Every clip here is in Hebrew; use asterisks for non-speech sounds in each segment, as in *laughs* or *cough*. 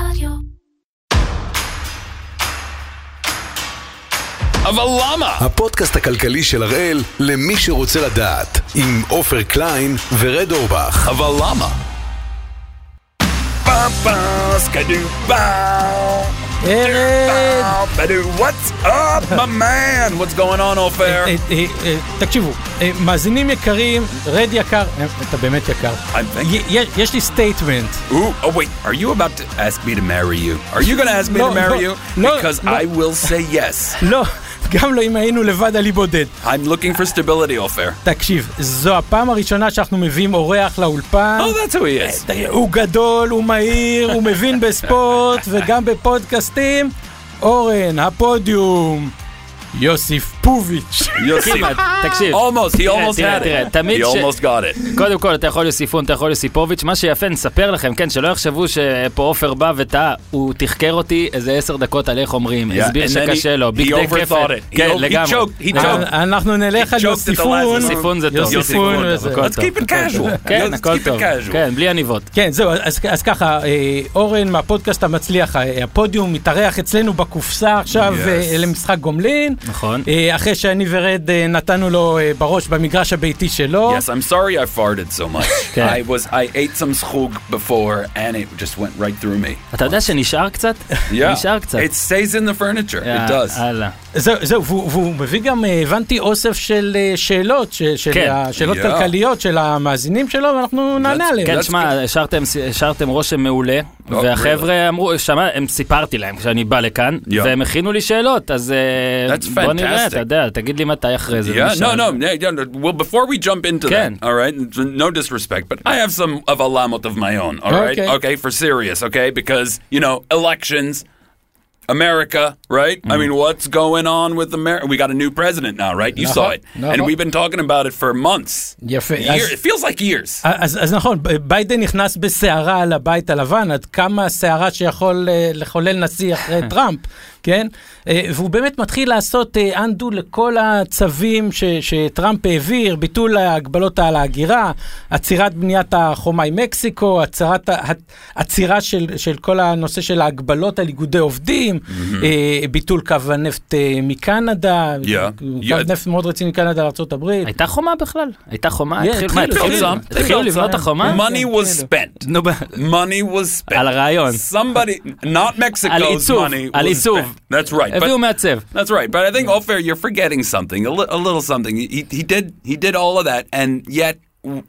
רדיו. אבל למה? הפודקאסט הכלכלי של הראל למי שרוצה לדעת, עם עופר קליין ורד אורבך. אבל למה? פעם פעם, סקדו פעם. ארד! What's up, my man? *laughs* What's going on, עופר? אה, אה, אה, תקשיבו, אה, מאזינים יקרים, רד יקר, אה, אתה באמת יקר. I'm thank you. י- יש לי סטייטמנט. Ooh, oh wait, are you about to ask me to marry you? Are you gonna ask me No, to marry no, you? no, Because no. I will say yes. *laughs* לא, גם לא אם היינו לבד על אי בודד. I'm looking for stability, עופר. תקשיב, זו הפעם הראשונה שאנחנו מביאים אורח לאולפן. Oh, that's who he is. תראה, הוא גדול, הוא מהיר, הוא מבין בספורט וגם בפודקאסטים. אורן, הפודיום, יוסיף פוביץ'. See. כמעט, תקשיב. Almost, he almost תראה, had תראה, it. תמיד He ש- almost got it. קודם כל, אתה יכול יוסיפון, אתה יכול יוסיפוביץ', מה שיפה, נספר לכם, כן, שלא יחשבו שפה עופר בא וטעה, הוא תחקר אותי איזה עשר דקות על איך אומרים, הסביר שקשה he- לו, he בגדי כפל. He כן, he לגמרי. he אה. אנחנו נלך על He יוסיפון. יוסיפון זה טוב. יוסיפון Let's טוב. keep it casual. *laughs* כן, Let's הכל keep it טוב. casual. כן, בלי עניבות. כן, זהו, אז, ככה, אה, אורן מהפודקאסט המצליח, הפודיום מתארח אצלנו בקופסה עכשיו. אה, למשחק גומלין. נכון. אה, אחרי שאני ורד אה, נתנו לו אה, בראש במגרש הביתי שלו. Yes, I'm sorry I farted so much. כן. I was I ate some schug before and it just went right through me. אתה יודע שנשאר קצת? Yeah. נשאר קצת. It stays in the furniture. It אה, does. זהו, זהו, והוא, והוא מביא גם, אה, הבנתי, אוסף של אה, שאלות, ש, של כן. השאלות Yeah. כלכליות של המאזינים שלו, ואנחנו נענה That's- עליהן. כן, שמע, השארתם- רושם מעולה, והחבר'ה אמרו, שמע, הם סיפרתי להם כשאני בא לכאן, Yeah. והם הכינו לי שאלות, אז אה, That's בוא נראה, fantastic. אתה יודע, תגיד לי מתי אחרי זה. Yeah, ונשאל. no, no, yeah, yeah, no. Well, before we jump into that, all right, no disrespect, but I have some of a lamot of my own, all right? Okay. Okay, for serious, okay? Because, you know, elections, America, right? I mean, what's going on with America? We got a new president now, right? You saw Uh-huh. it. Uh-huh. And we've been talking about it for months. יפה. Year, אז- it feels like years. אז, אז נכון, ב- ביידן נכנס בסערה על הבית הלבן, עד כמה סערה שיכול אה, לחולל נשיא אחרי *laughs* טראמפ, כן? אה, והוא באמת מתחיל לעשות אה, undo לכל הצווים ש, שטראמפ העביר, ביטול ההגבלות על ההגירה, עצירת בניית החומה עם מקסיקו, עצירת, עצירה של, של כל הנושא של ההגבלות על איגודי עובדים, אה, ביטול קו הנפט מקנדה, Yeah. קו Yeah. נפט מאוד רציני מקנדה לארה"ב. הייתה חומה בכלל? הייתה חומה? Yeah, התחיל- מה, התחילו. לבנות את החומה? Money was spent. Money was spent. על הרעיון. Somebody, not Mexico's על עיצוב, money על was עיצוב. spent. That's right. But- הביאו מעצב. That's right, but I think Ofer, you're forgetting something, a, li- a little something. He, he did he did all of that, and yet w-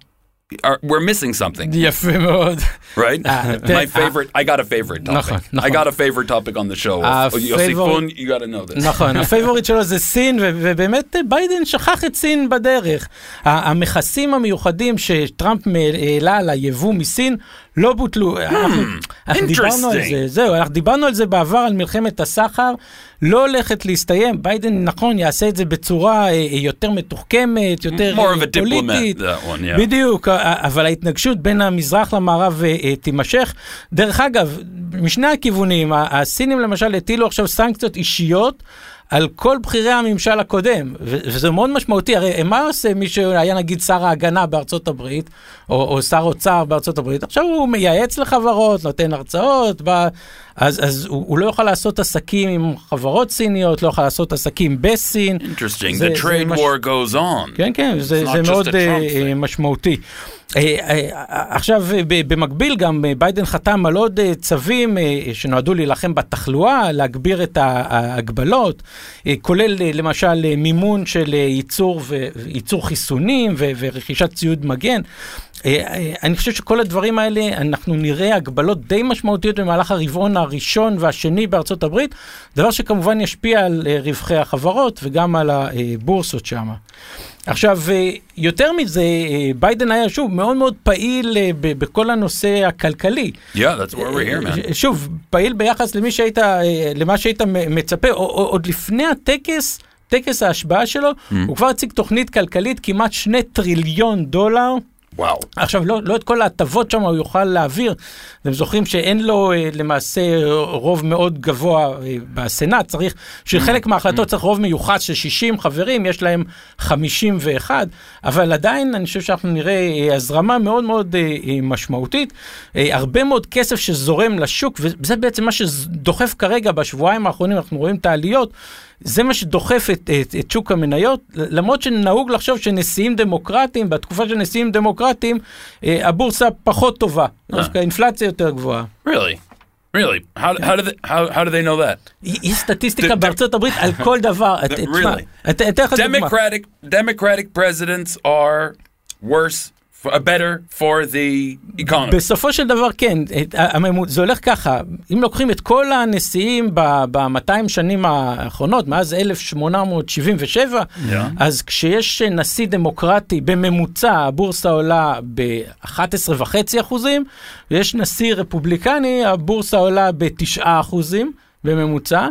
are, we're missing something, יפה מאוד. right? Ah, My ah. favorite. I got a favorite topic. נכון, I נכון. got a favorite topic on the show. Ah, Oh, Yossi favorite- Fun, you got to know this. נכון, הפייבוריט שלו זה סין, ו- ובאמת אה, ביידן שכח את סין בדרך. ה- המכסים המיוחדים שטראמפ מ- העלה על היבוא מסין לא בוטלו. אנחנו אנחנו דיברנו על. זה, זהו, אנחנו דיברנו על זה בעבר, על מלחמת הסחר, לא הולכת להסתיים. ביידן, נכון, יעשה את זה בצורה אה, יותר מתוחכמת, יותר More of אה, פוליטית. that one, yeah. בדיוק, אבל ההתנגשות בין המזרח למערב אה, אה, תימשך. דרך אגב, משני הכיוונים, הסינים למשל הטילו עכשיו סנקציות אישיות. על כל בכירי הממשל הקודם, ו- וזה מאוד משמעותי, הרי מה עושה מי שהיה נגיד שר ההגנה בארצות הברית, או, או שר אוצר בארצות הברית, עכשיו הוא מייעץ לחברות, נותן הרצאות, בא, אז, אז הוא, הוא לא יוכל לעשות עסקים עם חברות סיניות, לא יכול לעשות עסקים בסין. Interesting. זה- the זה trade מש- war goes on. כן, כן, זה, זה מאוד Trump אה, thing. אה, אה, עכשיו, אה, במקביל גם ביידן חתם על עוד צווים שנועדו להילחם בתחלואה, להגביר את ההגבלות, כולל למשל מימון של ייצור, ו- ייצור חיסונים ו- ורכישת ציוד מגן. אני חושב שכל הדברים האלה, אנחנו נראה הגבלות די משמעותיות במהלך הרבעון הראשון והשני בארצות הברית, דבר שכמובן ישפיע על רווחי החברות וגם על הבורסות שם. עכשיו, אה, יותר מזה, אה, ביידן היה שוב מאוד מאוד פעיל אה, בכל הנושא הכלכלי. Yeah, that's why we're here, man. שוב, פעיל ביחס למי שהיית, למה שהיית מצפה, עוד לפני הטקס, טקס ההשבעה שלו, Mm. הוא כבר הציג תוכנית כלכלית כמעט שני טריליון דולר. Wow. עכשיו, לא, לא את כל ההטבות שם הוא יוכל להעביר. אתם זוכרים שאין לו אה, למעשה רוב מאוד גבוה אה, בסנאט, צריך, שחלק מההחלטות צריך רוב מיוחס של 60 חברים, יש להם 51, אבל עדיין אני חושב שאנחנו נראה אה, הזרמה מאוד מאוד משמעותית, הרבה מאוד כסף שזורם לשוק, וזה בעצם מה שדוחף כרגע בשבועיים האחרונים, אנחנו רואים את העליות. זה מה שדוחף את, את, את שוק המניות, למרות שנהוג לחשוב שנשיאים דמוקרטיים, בתקופה של נשיאים דמוקרטיים, אה, הבורסה פחות טובה, דווקא אינפלציה יותר גבוהה. Really? Really? How, how, do they, how, how do they know that? יש סטטיסטיקה בארצות הברית על כל דבר. really? Democratic Democratic presidents are worse, uh, better for the economy. בסופו של דבר כן, הממוצ- זה הולך ככה, אם לוקחים את כל הנשיאים ב-200 שנים האחרונות, מאז 1877, Yeah. אז כשיש נשיא דמוקרטי, בממוצע הבורסה עולה ב-11.5 אחוזים, ויש נשיא רפובליקני, הבורסה עולה ב-9 אחוזים. בממוצע,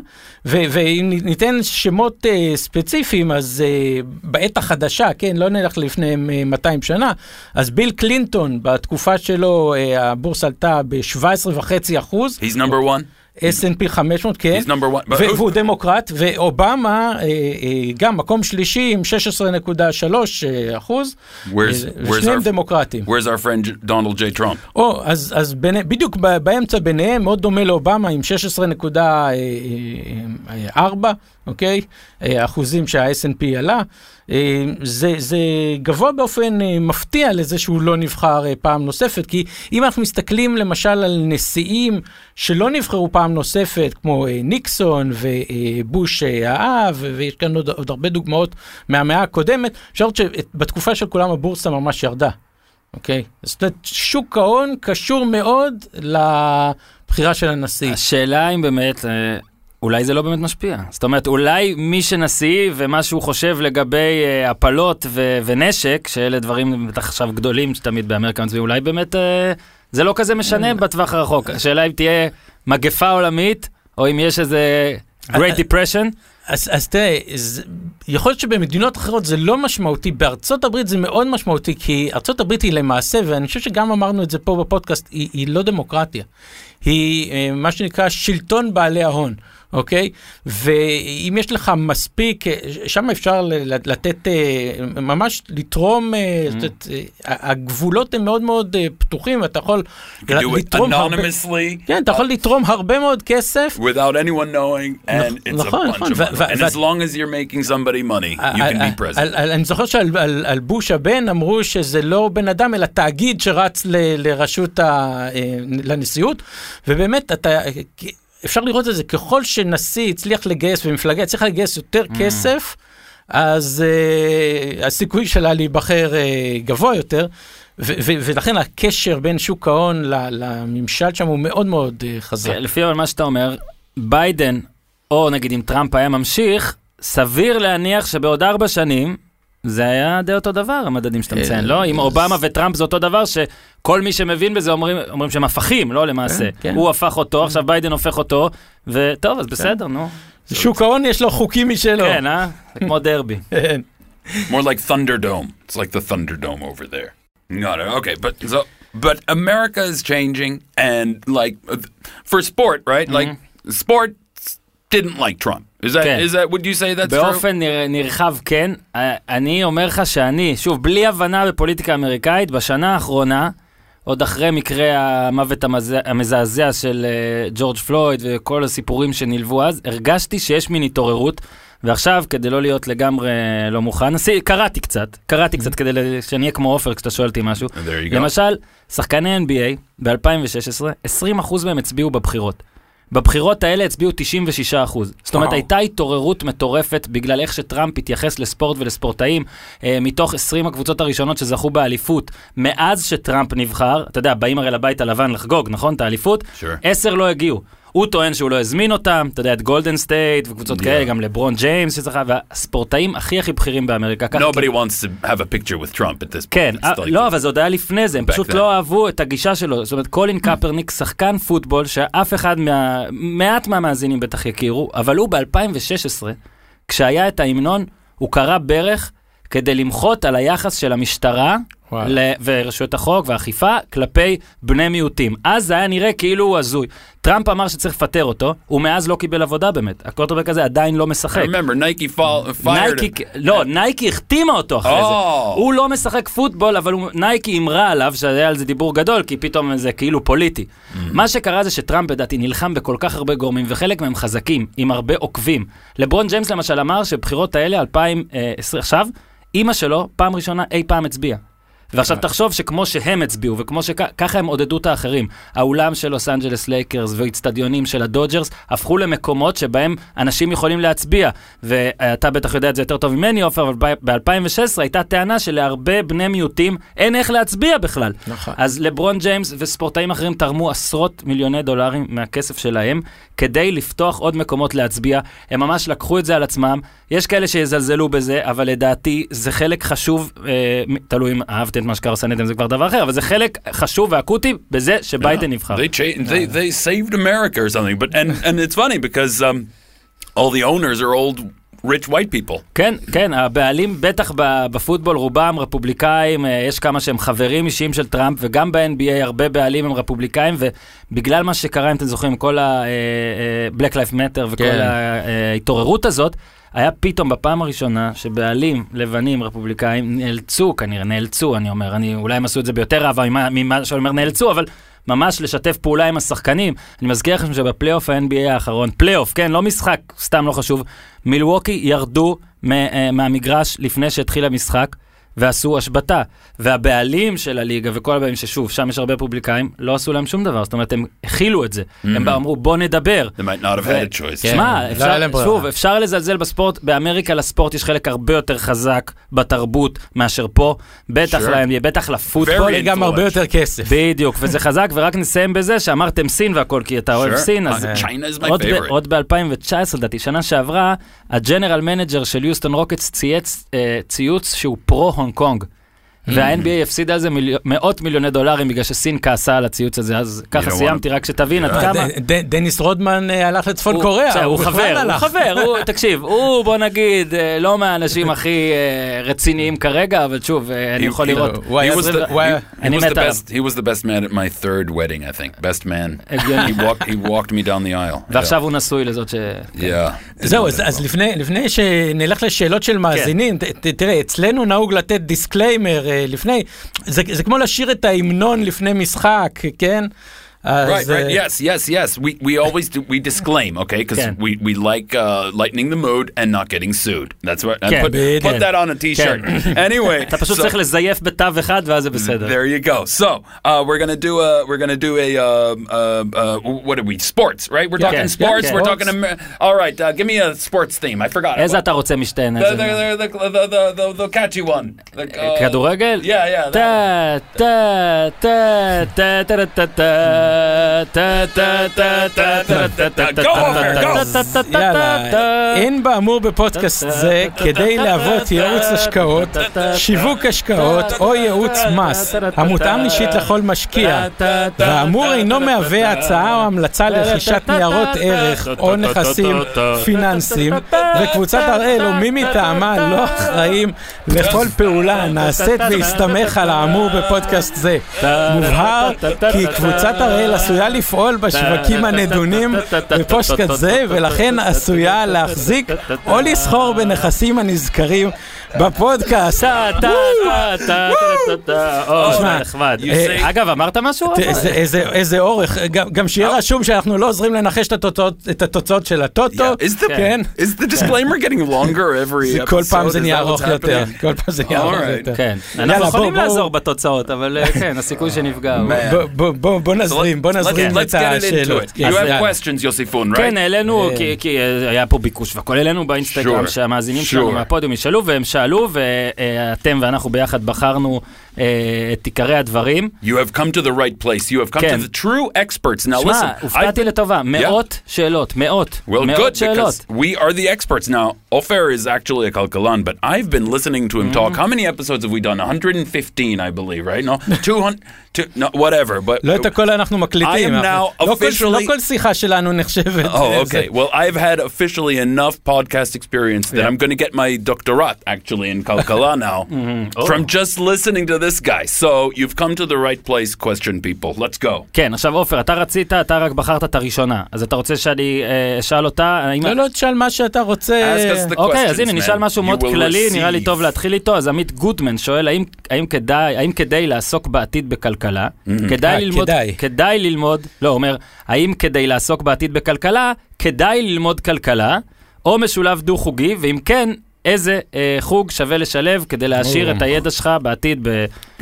ו- ואם ניתן שמות uh, ספציפיים, אז uh, בעת החדשה, כן, לא נלך לפני uh, 200 שנה, אז ביל קלינטון, בתקופה שלו, uh, הבורסה עלתה ב-17.5 אחוז, He's number one. S&P 500, כן, והוא דמוקרט, ואובמה אה, אה, גם מקום שלישי עם 16.3 אה, אחוז, our- דמוקרטים. Where's our friend Donald J. Trump? או, אז, אז בין, בדיוק באמצע ביניהם, מאוד דומה לאובמה עם 16.4, אוקיי? אה, אחוזים שה-S&P עלה. אה, זה, זה גבוה באופן אה, מפתיע לזה שהוא לא נבחר פעם נוספת, כי אם אנחנו מסתכלים למשל על נשיאים שלא נבחרו פעם נוספת, כמו ניקסון ובוש האב, ויש כאן עוד, עוד הרבה דוגמאות מהמאה הקודמת, אפשר לראות שבתקופה של כולם הבורסה ממש ירדה. אוקיי? זאת אומרת, שוק ההון קשור מאוד לבחירה של הנשיא. השאלה אם באמת, אולי זה לא באמת משפיע. זאת אומרת, אולי מי שנשיא ומה שהוא חושב לגבי אה, הפלות ו- ונשק, שאלה דברים בטח עכשיו גדולים שתמיד באמריקה מצביעים, אולי באמת אה, זה לא כזה משנה בטווח הרחוק. השאלה אם תהיה מגפה עולמית, או אם יש איזה Great Depression. אז, אז תראה, זה, יכול להיות שבמדינות אחרות זה לא משמעותי, בארצות הברית זה מאוד משמעותי, כי ארצות הברית היא למעשה, ואני חושב שגם אמרנו את זה פה בפודקאסט, היא, היא לא דמוקרטיה. היא אה, מה שנקרא שלטון בעלי ההון. אוקיי? ואם יש לך מספיק, אה, שם אפשר לתת, אה, ממש לתרום, אה, זאת אומרת, אה, הגבולות הם מאוד מאוד פתוחים, אתה יכול לתרום הרבה, כן, אתה יכול לתרום הרבה מאוד כסף, without anyone knowing, and it's a נכון, bunch נכון, of money. And as long as you're making somebody money, you can be president. אני זוכר שעל על- על בוש הבן אמרו שזה לא בן אדם אלא תאגיד שרץ לרשות, לנשיאות, ובאמת אתה... אפשר לראות את זה, ככל שנשיא הצליח לגייס ומפלגה הצליחה לגייס יותר כסף, אז uh, הסיכוי שלה להיבחר uh, גבוה יותר, ו- ו- ולכן הקשר בין שוק ההון לממשל שם הוא מאוד מאוד uh, חזק. כן, לפי מה שאתה אומר, ביידן, או נגיד אם טראמפ היה ממשיך, סביר להניח שבעוד ארבע שנים, זה היה די אותו דבר, המדדים שאתה מציין, לא? אם אובמה וטראמפ זה אותו דבר, שכל מי שמבין בזה אומרים, שהם הפכים, לא למעשה. כן. הוא הפך אותו, עכשיו ביידן הופך אותו, וטוב, אז בסדר, נו. שוק ההון יש לו חוקים משלו. כן, אה? זה כמו דרבי. *laughs* כן. More like Thunderdome. It's like the Thunderdome over there. Got it. Okay, but so but America is changing, and like uh, for sport, right? Like sports didn't like Trump. Is that כן. is that? Would you say that's true? באופן נר- נרחב כן, אה, אני אומר לך שאני, שוב, בלי הבנה בפוליטיקה אמריקאית, בשנה האחרונה, עוד אחרי מקרה המוות המז- המזעזע של אה, ג'ורג' פלויד וכל הסיפורים שנלוו אז, הרגשתי שיש מין התעוררות, ועכשיו, כדי לא להיות לגמרי לא מוכן, עשי- קראתי קצת, קראתי קצת כדי שאני אהיה כמו עופר כשאתה שואל אותי משהו. למשל, שחקני NBA ב-2016, 20% מהם הצביעו בבחירות. בבחירות האלה הצביעו 96 אחוז. זאת אומרת, וואו. הייתה התעוררות מטורפת בגלל איך שטראמפ התייחס לספורט ולספורטאים. אה, מתוך 20 הקבוצות הראשונות שזכו באליפות, מאז שטראמפ נבחר, אתה יודע, באים הרי לבית הלבן לחגוג, נכון? את האליפות? Sure. עשר לא הגיעו. הוא טוען שהוא לא הזמין אותם, אתה יודע, את גולדן סטייט וקבוצות Yeah. כאלה, גם לברון ג'יימס שזכה, והספורטאים הכי הכי בכירים באמריקה. ככה Nobody wants to have a picture with Trump at this point. כן, אה, like- לא, אבל זה עוד היה לפני זה, הם פשוט then. לא אהבו את הגישה שלו. זאת אומרת, קולין קפרניק, שחקן פוטבול, שאף אחד מה... מעט מהמאזינים בטח יכירו, אבל הוא ב-2016, כשהיה את ההמנון, הוא כרע ברך כדי למחות על היחס של המשטרה. ל- ורשויות החוק והאכיפה כלפי בני מיעוטים. אז זה היה נראה כאילו הוא הזוי. טראמפ אמר שצריך לפטר אותו, הוא מאז לא קיבל עבודה באמת. הקוורטרבק הזה עדיין לא משחק. I remember Nike fall, fired. נייקי, לא, נייקי החתימה אותו אחרי זה. Oh. הוא לא משחק פוטבול, אבל הוא- נייקי אמרה עליו, שהיה על זה דיבור גדול, כי פתאום זה כאילו פוליטי. Mm. מה שקרה זה שטראמפ, לדעתי, נלחם בכל כך הרבה גורמים, וחלק מהם חזקים, עם הרבה עוקבים. לברון ג'יימס למשל אמר שבבחירות האלה, 2020, עכשיו, אימא שלו, פעם ראשונה אי פעם הצביעה. ועכשיו תחשוב שכמו שהם הצביעו, וכמו שככה הם עודדו את האחרים, האולם של לוס אנג'לס לייקרס ואיצטדיונים של הדודג'רס הפכו למקומות שבהם אנשים יכולים להצביע. ואתה בטח יודע את זה יותר טוב ממני, עופר, אבל ב-2016 הייתה טענה שלהרבה בני מיעוטים אין איך להצביע בכלל. נכון. אז לברון ג'יימס וספורטאים אחרים תרמו עשרות מיליוני דולרים מהכסף שלהם כדי לפתוח עוד מקומות להצביע. הם ממש לקחו את זה על עצמם. יש כאלה שיזלזלו בזה, אבל לדעתי זה חלק חשוב, אה, תלוי אם אהבתם את מה שקרה סנדתם זה כבר דבר אחר, אבל זה חלק חשוב ואקוטי בזה שביידן נבחר. They, cha- they they saved America or something. But and and it's funny because um, all the owners are old rich white people. כן, כן, הבעלים בטח בפוטבול רובם רפובליקאים, אה, יש כמה שהם חברים אישיים של טראמפ, וגם ב-NBA הרבה בעלים הם רפובליקאים, ובגלל מה שקרה, אם אתם זוכרים, כל ה-Black Life Matter וכל כן. ההתעוררות הזאת, היה פתאום בפעם הראשונה שבעלים לבנים רפובליקאים נאלצו, כנראה נאלצו, אני אומר, אני, אולי הם עשו את זה ביותר אהבה ממה- ממה שאני אומר נאלצו, אבל ממש לשתף פעולה עם השחקנים. אני מזכיר לכם שבפלייאוף ה-NBA האחרון, פלייאוף, כן, לא משחק, סתם לא חשוב, מילווקי ירדו מ- אה, מהמגרש לפני שהתחיל המשחק. ועשו השבתה, והבעלים של הליגה וכל הבעלים ששוב, שם יש הרבה רפובליקאים, לא עשו להם שום דבר, זאת אומרת, הם הכילו את זה. הם באו, אמרו, בוא נדבר. They might not have had a choice. כן. שמע, לא אפשר, היה להם ברירה. שוב, אפשר לזלזל בספורט, באמריקה לספורט יש חלק הרבה יותר חזק בתרבות מאשר פה, בטח Sure. ל-NBA, בטח לפוטבול. Very גם הרבה יותר כסף. בדיוק, וזה חזק, ורק נסיים בזה שאמרתם סין והכל, כי אתה אוהב Sure. סין, אז... Uh, China is my עוד ב- favorite. עוד ב-2019, לדעתי, שנה שעברה, ה general manager של יוסטון רוקטס צייץ אה, ציוץ שהוא Hong Kong. וה-NBA הפסיד על זה מאות מיליוני דולרים בגלל שסין כעסה על הציוץ הזה, אז ככה סיימתי, רק שתבין עד כמה. ד- ד- דניס רודמן אה, הלך לצפון קוריאה. הוא חבר, הוא. חבר, הוא, *laughs* תקשיב, הוא בוא נגיד אה, לא מהאנשים הכי אה, רציניים כרגע, אבל שוב, אה, אני He- יכול לראות. אני מת עליו. best. He was the best man at my third wedding, I think. Best man. he walked. He walked me down the aisle. ועכשיו הוא נשוי לזאת ש... Yeah. yeah. זהו, אז, לפני, שנלך לשאלות של מאזינים, כן. ת, תראה, אצלנו נהוג לתת דיסקליימר אה, לפני, זה, זה כמו לשיר את ההמנון לפני משחק, כן? אז, Right, right. אה, Yes, yes, yes. We we always do. We disclaim, okay? Because Ken. we, we like uh, lightening the mood and not getting sued. That's what. and Ken. Put, Big put Ken. that on a T-shirt. *clears throat* anyway, אתה פשוט so- צריך לזייף בתו אחד ואז זה בסדר. There you go. So uh, we're gonna do a we're gonna do a um, uh, uh, what are we sports right? We're Yeah. talking Yeah, sports. yeah. We're Sports. talking. Amer- All right, uh, give me a sports theme. I forgot. איזה What- אתה רוצה משתיהן? The, איזה- the, the, the, the, the, the, the catchy one. The, uh, כדורגל? Yeah, yeah. אין באמור בפודקאסט זה כדי להוות ייעוץ השקעות, שיווק השקעות או ייעוץ מס המותאם אישית לכל משקיע, האמור אינו מהווה הצעה או המלצה לרכישת ניירות ערך או נכסים פיננסיים, וקבוצת הראל או מי מטעמה לא אחראים לכל פעולה הנעשית בהסתמך על האמור בפודקאסט זה. מובהר כי קבוצת הראל עשויה לפעול בשווקים הנדונים בפודקאסט זה, ולכן עשויה להחזיק או לסחור בנכסים הנזכרים בפודקאסט. טה, טה, טה, טה, טה, טה. או, תשמע, זה נחמד. אה, אגב, אמרת משהו? איזה- אורך, גם- גם שיהיה רשום שאנחנו לא עוזרים לנחש את התוצאות- של הטוטו, Yeah. Is the כן, is the disclaimer getting longer every זה episode? כל פעם זה נהיה ארוך יותר? כל פעם זה נהיה ארוך. יותר. כן, אנחנו יכולים. לעזור בתוצאות, אבל אה, *laughs* כן, הסיכוי שנפגע. בוא- נזרים, בוא נזרים את השאלות. You have questions, right? כן, העלינו, אה. כי- אה, היה פה ביקוש והכל, העלינו באינסטגרם. שהמאזינים שלנו. מהפודיום ישאלו, והם שאלו, ואתם ואנחנו ביחד בחרנו אה, את עיקרי הדברים. You have come to the right place. You have come כן. to the true experts. Now שמע, listen, I've הופתעתי been- לטובה, מאות שאלות, מאות, Well, מאות good שאלות. because we are the experts now. Ofer is actually a Kalkalan, but I've been listening to him talk. Mm-hmm. How many episodes have we done? 115, I believe, right? No, 200, two, no, whatever. But לא את הכל אנחנו מקליטים. I am אנחנו- now לא כל- officially- לא כל שיחה שלנו נחשבת. Oh, אה, okay. זה- Well, I've had officially enough podcast experience that Yeah. I'm going to get my doctorate actually in Kalkala now Mm-hmm. from just listening to this Guy. So you've come to the right place, question people. Let's go. כן, עכשיו עופר, אתה רצית, אתה רק בחרת את הראשונה. אז אתה רוצה שאני אה, אשאל אותה? האם... לא, לא, תשאל מה שאתה רוצה. Ask us the אוקיי, אז questions, הנה, נשאל man. משהו You מאוד will כללי, נראה לי receive. טוב להתחיל איתו. אז עמית גוטמן שואל, האם, האם, כדאי, האם כדאי לעסוק בעתיד בכלכלה? כדאי אה, ללמוד, כדאי. כדאי ללמוד, לא, אומר, האם כדי לעסוק בעתיד בכלכלה, כדאי ללמוד כלכלה, או משולב דו-חוגי, ואם כן, איזה אה, חוג שווה לשלב כדי להעשיר את הידע שלך בעתיד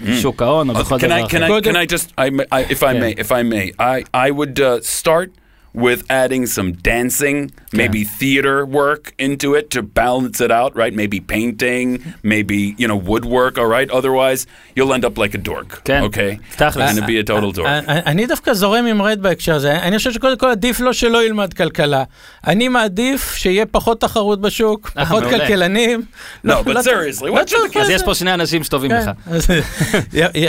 בשוק ההון או בכל Uh, Can דבר I, can אחר. I, can I just, I, I, if I Yeah. may, if I may, I, I would uh, start with adding some dancing, maybe theater work into it to balance it out, right? Maybe painting, maybe, you know, woodwork, all right? Otherwise, you'll end up like a dork, כן, okay? תכלס. You're going to be a total dork. אני- אני דווקא זורם עם רד בהקשר הזה, אני חושב שקודם כל עדיף לו שלא ילמד כלכלה. אני מעדיף שיהיה פחות תחרות בשוק, אה, פחות. כלכלנים. No, לא- but לא- seriously, לא what צריך- אז יש פה שני אנשים שטובים כן, לך.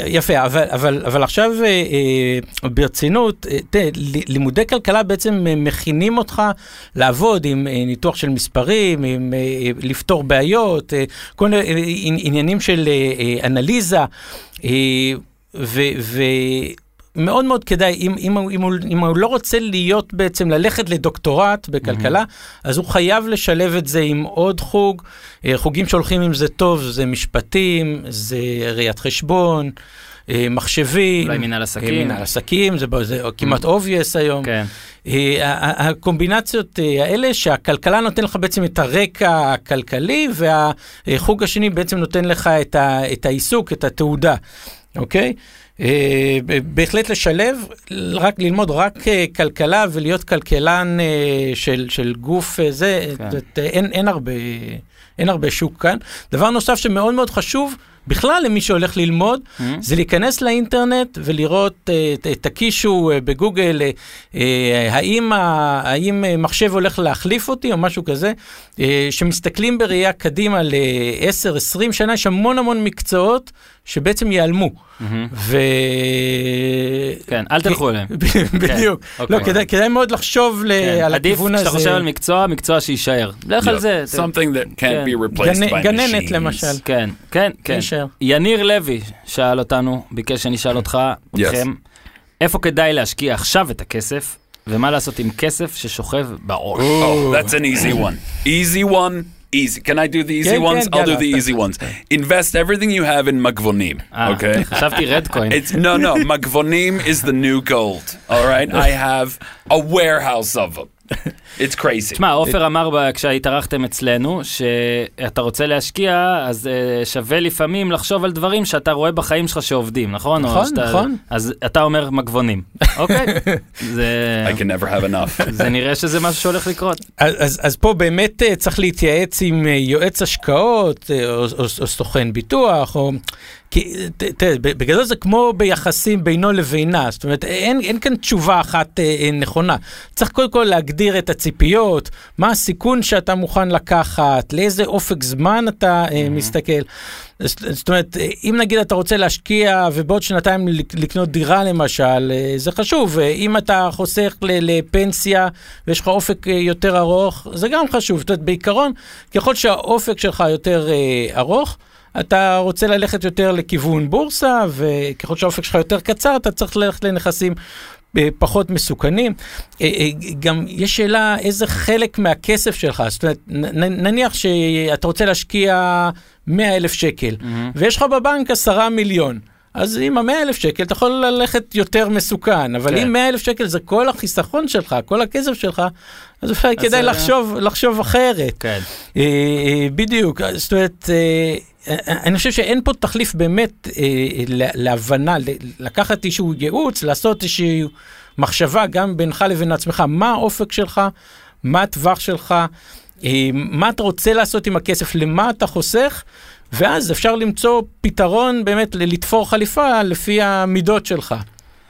יפה, אבל, עכשיו אה, אה, ברצינות, אה, לימודי כלכלה בעצם אה, מכינים אותך לעבוד עם אה, ניתוח של מספרים, עם אה, לפתור בעיות, כל מיני עני- עניינים של אנליזה, אה, ו... ו מאוד מאוד כדאי, אם, אם, אם, הוא, אם הוא לא רוצה להיות בעצם, ללכת לדוקטורט בכלכלה, אז הוא חייב לשלב את זה עם עוד חוג. חוגים שהולכים עם זה טוב, זה משפטים, זה ראיית חשבון, מחשבים. אולי מנהל עסקים. אה, מנהל עסקים, זה, זה כמעט obvious היום. כן. אה, הקומבינציות אה, האלה שהכלכלה נותן לך בעצם את הרקע הכלכלי והחוג השני בעצם נותן לך את, ה, את העיסוק, את התעודה, אוקיי? אה, בהחלט לשלב, רק ללמוד רק אה, כלכלה ולהיות כלכלן אה, של, של גוף אה, זה, כן. אה, אין, אין, הרבה, אין הרבה שוק כאן. דבר נוסף שמאוד מאוד חשוב, בכלל למי שהולך ללמוד, Mm-hmm. זה להיכנס לאינטרנט ולראות, אה, תקישו אה, בגוגל, אה, האם, האם מחשב הולך להחליף אותי או משהו כזה, שמסתכלים בראייה קדימה ל-10-20 שנה, יש המון המון מקצועות שבעצם ייעלמו. ו... כן, אל תלכו אליהם. *laughs* בדיוק. אוקיי. לא, כדאי- מאוד לחשוב כן, על עדיף הכיוון הזה. כשאתה חושב על מקצוע, מקצוע שיישאר. לך על זה. Something that can't כן. be replaced by גננת machines. למשל. כן, כן, כן. יניר לוי שאל אותנו, ביקש שאני אשאל אותך. אתכם, איפה כדאי להשקיע עכשיו את הכסף, ומה לעשות עם כסף ששוכב בעו"ש? Oh, that's an easy one. Easy one. Easy. Can I do the easy כן, ones? כן, I'll do יאללה, the אתה- easy ones. Invest everything you have in magvonim. אה, *laughs* Okay. חשבתי רדקוין. It's no, no. *laughs* Magvonim is the new gold. All right. I *laughs* have a warehouse of them. It's crazy. תשמע, עופר אמר כשהתארחתם אצלנו, שאתה רוצה להשקיע, אז אה, שווה לפעמים לחשוב על דברים שאתה רואה בחיים שלך שעובדים, נכון? נכון, שאתה- נכון. אז אתה אומר מגבונים, אוקיי? *laughs* זה- I can never have enough. *laughs* זה נראה שזה משהו שהולך לקרות. אז, אז, אז פה באמת אה, צריך להתייעץ עם אה, יועץ השקעות אה, או, או, או סוכן ביטוח, או... כי תראה, בגדול זה כמו ביחסים בינו לבינה, זאת אומרת, אין, אין כאן תשובה אחת אה, אה, נכונה. צריך קודם כל להגדיר את הציפיות, מה הסיכון שאתה מוכן לקחת, לאיזה אופק זמן אתה אה, מסתכל. זאת אומרת, אה, אם נגיד אתה רוצה להשקיע ובעוד שנתיים לק- לקנות דירה למשל, אה, זה חשוב. אם אתה חוסך לפנסיה ויש לך אופק יותר ארוך, זה גם חשוב. זאת אומרת, בעיקרון, ככל שהאופק שלך יותר ארוך, אתה רוצה ללכת יותר לכיוון בורסה, וככל שהאופק שלך יותר קצר, אתה צריך ללכת לנכסים אה, פחות מסוכנים. אה, אה, גם יש שאלה איזה חלק מהכסף שלך, זאת אומרת, נניח שאתה רוצה להשקיע 100 אלף שקל, ויש לך בבנק 10 מיליון. אז עם ה-100 אלף שקל אתה יכול ללכת יותר מסוכן, אבל כן. אם 100 אלף שקל זה כל החיסכון שלך, כל הכסף שלך, אז אולי כדאי אה, לחשוב, לחשוב אחרת. כן. בדיוק, זאת אומרת, אני חושב שאין פה תחליף באמת אה, לה- להבנה, לקחת איזשהו ייעוץ, לעשות איזושהי מחשבה גם בינך לבין עצמך, מה האופק שלך, מה הטווח שלך, אה, מה אתה רוצה לעשות עם הכסף, למה אתה חוסך, ואז אפשר למצוא פתרון באמת לתפור חליפה לפי המידות שלך.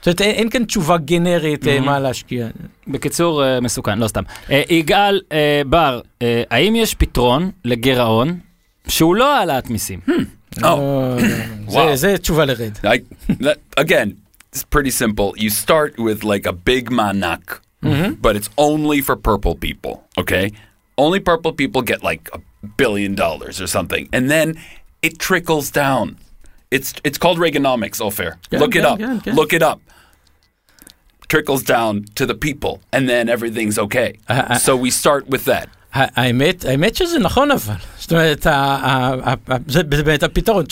זאת אומרת, אין כאן תשובה גנרית אה, Mhm. מה להשקיע. בקיצור, אה, מסוכן, לא סתם. אה, יגאל אה, בר, אה, האם יש פתרון לגירעון שהוא לא העלאת מיסים? Oh. לא, זה- וואו. זה תשובה לרד. I, that, again, it's pretty simple. You start with like a big manak, but it's only for purple people, okay? Only purple people get like a billion dollars or something. And then it trickles down. It's it's called Reaganomics, Ofer. Yeah, Look it yeah, up. yeah, yeah. Look it up. Trickles down to the people, and then everything's okay. I- I- so we start with that. האמת, האמת שזה נכון אבל, זאת אומרת, זה באמת הפתרון.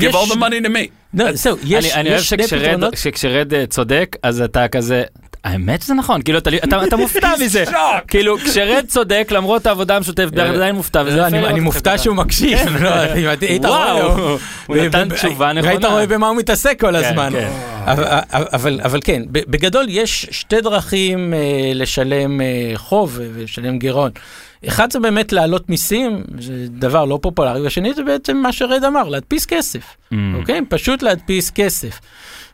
Give all the money to me. לא, זהו, יש שני שכשרד, פתרונות. שכשרד אה, צודק, אז אתה כזה... האמת שזה נכון, כאילו אתה, אתה, אתה מופתע *laughs* מזה, כאילו כשרד צודק למרות העבודה המשותפת, אתה עדיין מופתע, וזה לא, יפה אני- מופתע. שהוא מקשיב, לא, היית רואה, וואו, הוא- נתן תשובה נכונה. היית רואה במה הוא מתעסק כל הזמן. כן. אבל- כן, בגדול יש שתי דרכים אה, לשלם אה, חוב ולשלם גירעון. אחד זה באמת להעלות מיסים, זה דבר לא פופולרי, והשני זה בעצם מה שרד אמר, להדפיס כסף. Mm. אוקיי? פשוט להדפיס כסף.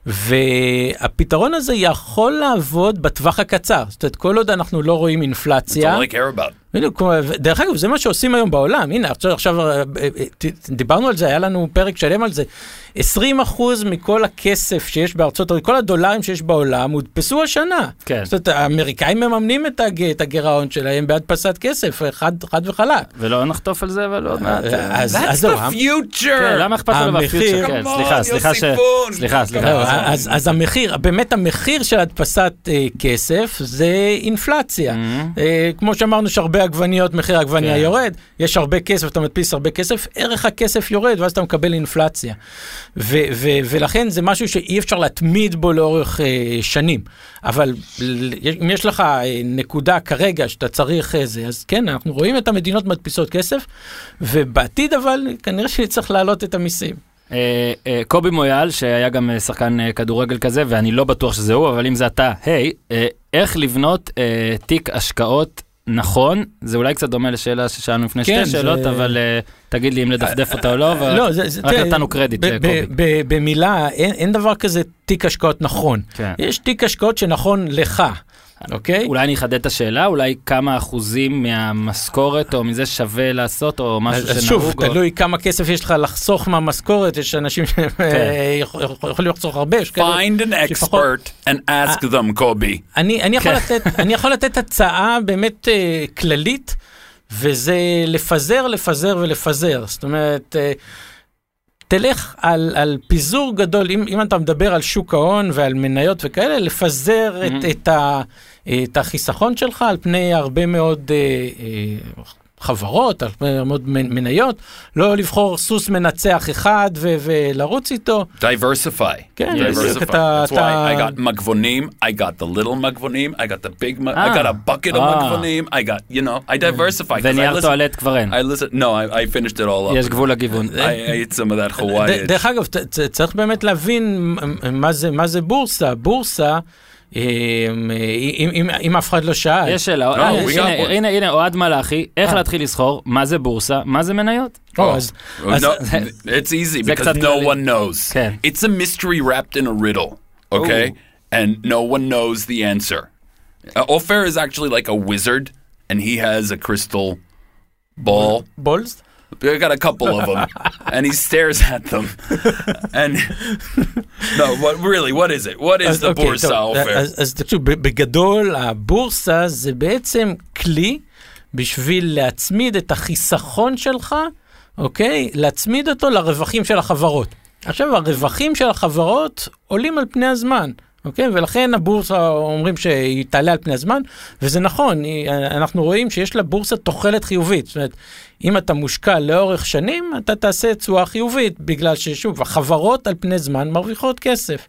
והפתרון הזה יכול לעבוד בטווח הקצר. זאת אומרת, כל עוד אנחנו לא רואים That's אינפלציה, all I care about. בדיוק, דרך אגב, זה מה שעושים היום בעולם. הנה, עכשיו, עכשיו אה, אה, ת- דיברנו על זה, היה לנו פרק שלם על זה. 20% מכל הכסף שיש בארצות הברית, כל הדולרים שיש בעולם, הודפסו השנה. כן. זאת אומרת, האמריקאים מממנים את, הג, את הגירעון שלהם בהדפסת כסף, חד, חד וחלק. ולא נחטוף על זה, אבל עוד מעט. אה, אז, That's אז future. כן, למה אכפת לנו בפיוטר? כן, סליחה, סליחה ש... סליחה, לא, סליחה. אז, אז המחיר, באמת המחיר של הדפסת אה, כסף זה אינפלציה. אה, כמו שאמרנו, יש הרבה עגבניות, מחיר העגבנייה כן. יורד, יש הרבה כסף, אתה מדפיס הרבה כסף, ערך הכסף יורד, ואז אתה מקבל אינפלציה. ו- ו- ולכן זה משהו שאי אפשר להתמיד בו לאורך אה, שנים. אבל אם יש לך אה, נקודה כרגע שאתה צריך איזה, אז כן, אנחנו רואים את המדינות מדפיסות כסף, ובעתיד אבל כנראה שצריך להעלות את המיסים. אה, אה, קובי מויאל, שהיה גם אה, שחקן אה, כדורגל כזה, ואני לא בטוח שזה הוא, אבל אם זה אתה, היי, אה, איך לבנות אה, תיק השקעות נכון? זה אולי קצת דומה לשאלה ששאלנו לפני כן, שתי שאלות, זה- אבל אה, תגיד לי אם לדפדף אותה או לא, אבל לא, זה, זה, רק תראה, נתנו קרדיט לקובי. ב- ב- במילה, אין, אין דבר כזה תיק השקעות נכון. כן. יש תיק השקעות שנכון לך, אוקיי? אולי אני אחדד את השאלה, אולי כמה אחוזים מהמשכורת או מזה שווה לעשות, או משהו שנהוג. שוב, או- תלוי כמה כסף יש לך לחסוך מהמשכורת, יש אנשים כן. שיכולים לחסוך הרבה, יש כאלה Find an expert and ask them, Kobe. אני, אני, יכול כן. לתת, אני יכול לתת הצעה באמת אה, כללית, וזה לפזר, לפזר ולפזר. זאת אומרת, אה, תלך על, על פיזור גדול, אם, אם אתה מדבר על שוק ההון ועל מניות וכאלה, לפזר את, Mhm. את, ה, את החיסכון שלך על פני הרבה מאוד אה, אה, חברות, על מניות, לא לבחור סוס מנצח אחד ו, ולרוץ איתו. Diversify. כן, Diversify. אתה- That's why I got magvonim, I got the little magvonim, I got the big, ma- I Ah. got a bucket of Ah. magvonim, I got, you know, I diversify. ונייר טואלט כבר אין. I listen, no, I, I finished it all up. יש גבול לגיוון. I ate some of that ד- Hawaii. דרך אגב, צריך באמת להבין מה זה, בורסה. בורסה, אה, אם, אם, אם אף אחד לא שאל, יש שאלה, אה, הנה. הנה, אוהד מלאכי, איך אה. להתחיל לסחור, מה זה בורסה, מה זה מניות? Oh, it's easy because no one knows. כן. It's a mystery wrapped in a riddle, okay? And no one knows the answer. Uh, Ofer is actually like a wizard, and he has a crystal ball. בולס? I got a couple of them, *laughs* and he stares at them. and no, what really? What is it? What is אז, the Bursa, טוב, Ofer? אז, אז תקשיב, ב- בגדול, הבורסה זה בעצם כלי בשביל להצמיד את החיסכון שלך, אוקיי? להצמיד אותו לרווחים של החברות. עכשיו, הרווחים של החברות עולים על פני הזמן. אוקיי? ולכן הבורסה אומרים שהיא תעלה על פני הזמן, וזה נכון, היא, אנחנו רואים שיש לבורסה תוחלת חיובית. זאת אומרת, אם אתה מושקע לאורך שנים, אתה תעשה תשואה חיובית, בגלל ששוב, החברות על פני זמן מרוויחות כסף.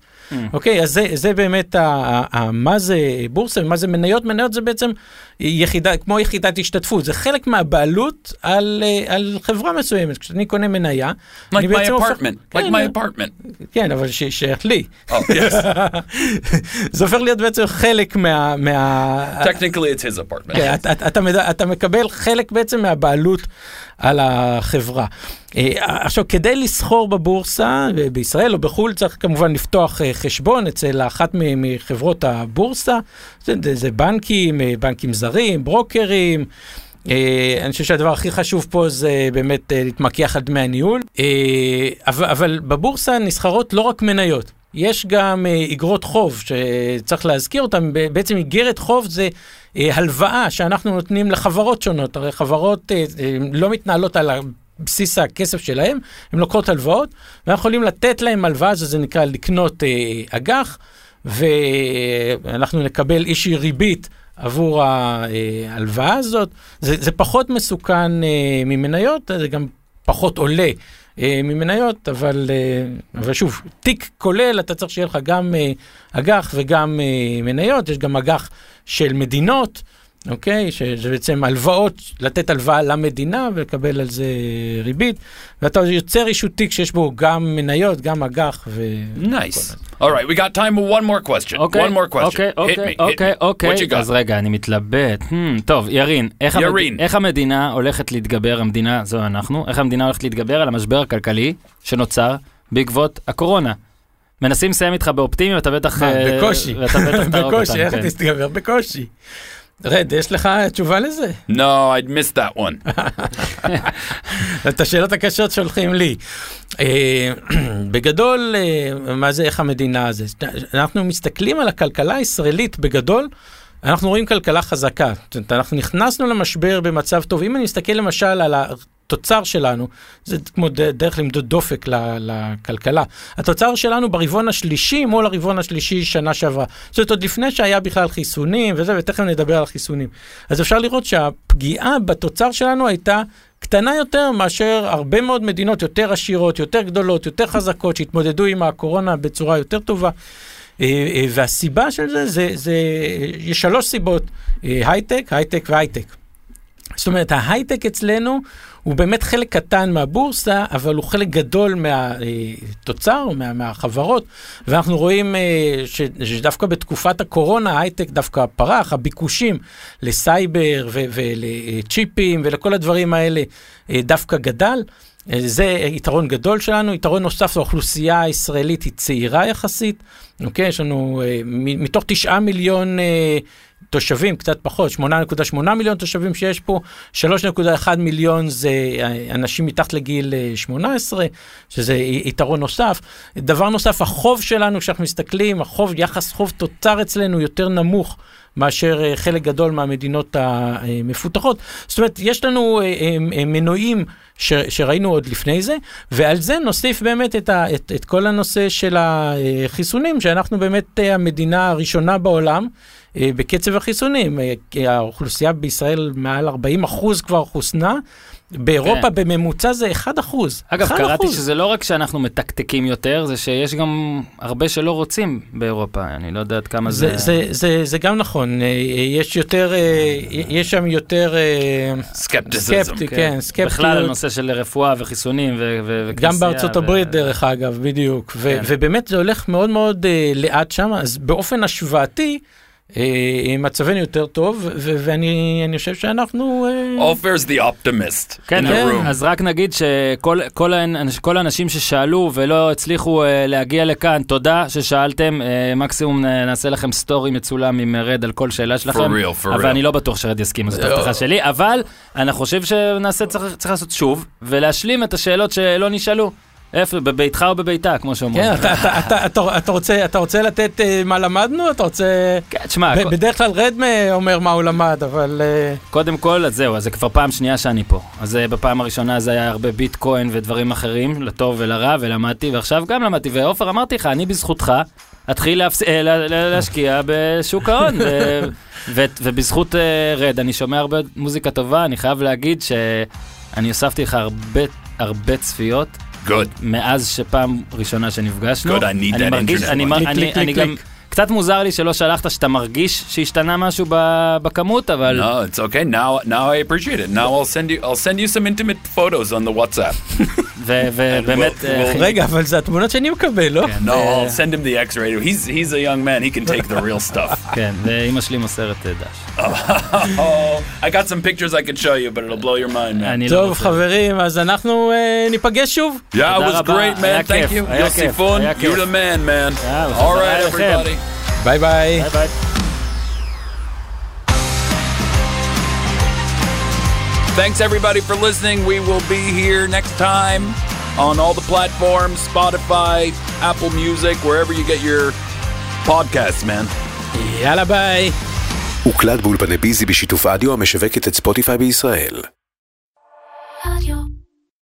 אוקיי, אז זה, זה באמת, ה, ה, ה, מה זה בורסה ומה זה מניות? מניות זה בעצם יחידה, כמו יחידת השתתפות, זה חלק מהבעלות על, אה, על חברה מסוימת. כשאני קונה מניה, Like אני my בעצם הופך- apartment. Like כן, my apartment. כן, אבל שייך לי. Oh, yes. *laughs* זה הופך להיות בעצם חלק מה... מה... Technically, it's his apartment. כן, אתה, אתה, אתה, מקבל חלק בעצם מהבעלות על החברה. אה, עכשיו, כדי לסחור בבורסה, אה, בישראל או בחו"ל, צריך כמובן לפתוח אה, חשבון אצל אחת מחברות הבורסה. זה, זה, בנקים, אה, בנקים זרים, ברוקרים. אה, אני חושב שהדבר הכי חשוב פה זה באמת אה, להתמקח על דמי הניהול. אה, אבל, אבל בבורסה נסחרות לא רק מניות. יש גם איגרות חוב שצריך להזכיר אותן, בעצם איגרת חוב זה אה, הלוואה שאנחנו נותנים לחברות שונות, הרי חברות אה, אה, לא מתנהלות על בסיס הכסף שלהם, הן לוקחות הלוואות, ואנחנו יכולים לתת להם הלוואה, זה נקרא לקנות אה, אג"ח, ואנחנו נקבל איזושהי ריבית עבור ההלוואה הזאת. זה, זה פחות מסוכן אה, ממניות, זה גם פחות עולה. אה, ממניות, אבל, אה, אבל שוב, תיק כולל, אתה צריך שיהיה לך גם אה, אג"ח וגם אה, מניות, יש גם אג"ח של מדינות. אוקיי? שזה בעצם הלוואות, לתת הלוואה למדינה ולקבל על זה ריבית, ואתה יוצר איזשהו תיק שיש בו גם מניות, גם אג"ח ו... All right, we got time for one more question. אוקיי, one more question. אוקיי, hit אוקיי, אוקיי. אוקיי. What you got? אז רגע, אני מתלבט. Hmm, טוב, ירין, איך, המד... ירין. איך המדינה הולכת להתגבר, המדינה, זו אנחנו, איך המדינה הולכת להתגבר על המשבר הכלכלי שנוצר בעקבות הקורונה? מנסים לסיים איתך באופטימי, ואתה בטח... אה, בקושי, ואתה בטח *laughs* תהרוג בקושי, איך כן. תסתגבר? בקושי. רד, יש לך תשובה לזה? No, I missed that one. *laughs* את השאלות הקשות שולחים לי. אה, *clears throat* בגדול, אה, מה זה איך המדינה הזה? אנחנו מסתכלים על הכלכלה הישראלית בגדול, אנחנו רואים כלכלה חזקה. אנחנו נכנסנו למשבר במצב טוב. אם אני מסתכל למשל על התוצר שלנו, זה כמו דרך למדוד דופק לכלכלה. התוצר שלנו ברבעון השלישי מול הרבעון השלישי שנה שעברה. זאת אומרת, עוד לפני שהיה בכלל חיסונים וזה, ותכף נדבר על חיסונים. אז אפשר לראות שהפגיעה בתוצר שלנו הייתה קטנה יותר מאשר הרבה מאוד מדינות יותר עשירות, יותר גדולות, יותר חזקות, שהתמודדו עם הקורונה בצורה יותר טובה. אה, אה, והסיבה של זה, זה, זה, יש שלוש סיבות, אה, הייטק, הייטק והייטק. זאת אומרת, ההייטק אצלנו הוא באמת חלק קטן מהבורסה, אבל הוא חלק גדול מהתוצר, מה, מהחברות, ואנחנו רואים אה, ש, שדווקא בתקופת הקורונה ההייטק דווקא פרח, הביקושים לסייבר ו- ולצ'יפים ולכל הדברים האלה אה, דווקא גדל. אה, זה יתרון גדול שלנו. יתרון נוסף, האוכלוסייה הישראלית היא צעירה יחסית. אוקיי, יש לנו אה, מתוך תשעה מיליון אה, תושבים, קצת פחות, 8.8 מיליון תושבים שיש פה, 3.1 מיליון זה אה, אנשים מתחת לגיל אה, 18, שזה י- יתרון נוסף. דבר נוסף, החוב שלנו, כשאנחנו מסתכלים, החוב, יחס חוב תוצר אצלנו יותר נמוך. מאשר אה, חלק גדול מהמדינות המפותחות. זאת אומרת, יש לנו אה, אה, אה, מנועים שראינו עוד לפני זה, ועל זה נוסיף באמת את, ה, את, את כל הנושא של החיסונים, שאנחנו באמת אה, המדינה הראשונה בעולם. אה, בקצב החיסונים, אה, כי האוכלוסייה בישראל מעל 40 אחוז כבר חוסנה, באירופה כן. בממוצע זה 1 אחוז. אגב, 1 קראתי אחוז. שזה לא רק שאנחנו מתקתקים יותר, זה שיש גם הרבה שלא רוצים באירופה, אני לא יודע עד כמה זה, זה... זה, זה, זה גם נכון, אה, יש יותר, יש שם יותר אה, Skepticism. סקפטי, כן, סקפטיות. בכלל הנושא של רפואה וחיסונים וכנסייה. גם בארצות הברית, ו- דרך אגב, בדיוק. ו- כן. ובאמת זה הולך מאוד מאוד לאט שם, אז באופן השוואתי, מצבנו יותר טוב, ואני אני חושב שאנחנו... אה, Offer's the optimist כן, in the כן. room. אז רק נגיד שכל כל האנ- כל האנשים ששאלו ולא הצליחו אה, להגיע לכאן, תודה ששאלתם, אה, מקסימום נעשה לכם סטורי מצולם עם רד על כל שאלה שלכם. real, for אבל real. אני לא בטוח שרד יסכים, זאת. הבטחה שלי, אבל אני חושב שנעשה, צריך צריך לעשות שוב, ולהשלים את השאלות שלא נשאלו. איפה, בביתך או בביתה, כמו שאומרים. כן, אתה, אתה, אתה, אתה, אתה, רוצה, אתה רוצה לתת אה, מה למדנו? אתה רוצה... כן, תשמע, ב- בדרך כלל רדמה אומר מה הוא למד, אבל... אה, קודם כל, אז זהו, אז זה כבר פעם שנייה שאני פה. אז אה, בפעם הראשונה זה היה הרבה ביטקוין ודברים אחרים, לטוב ולרע, ולמדתי, ועכשיו גם למדתי. ועופר, אמרתי לך, אני בזכותך אתחיל להפס... לה- לה- להשקיע בשוק ההון. ו... *laughs* ו... ובזכות רד, אני שומע הרבה מוזיקה טובה, אני חייב להגיד שאני הוספתי לך הרבה, הרבה צפיות. Good. מאז שפעם ראשונה שנפגשנו, Good, I need אני that מרגיש, אני, one. מר- קליק, אני, קליק, אני קליק, גם. קצת מוזר לי שלא שלחת שאתה מרגיש שהשתנה משהו ב- בכמות, אבל No, it's okay. Now, now I appreciate it. Now I'll send you, I'll send you some intimate photos on the WhatsApp. *laughs* ו- ובאמת, we'll- אה, we'll- רגע, אבל זה התמונות שאני מקבל, לא? כן, No, ו- I'll send him the X-ray. He's he's a young man. He can take the real stuff. *laughs* כן, ואימא שלי מוסרת אה, דש. *laughs* Oh, I got some pictures I could show you, but it'll blow your mind, man. אני לא טוב, רוצה. חברים, אז אנחנו אה, ניפגש שוב. Yeah, it תודה was רבה. great, היה man. Thank כיף, you. היה Yossi כיף, Fun, היה you're כיף. the man, man. יאללה, All חזרה right, אליכם. everybody. ביי ביי. ביי ביי. Thanks everybody for listening. We will be here next time on all the platforms Spotify, Apple Music, wherever you get your podcasts, man. יאללה ביי. הוקלט באולפני ביזי בשיתוף אדיו המשווקת את ספוטיפיי בישראל.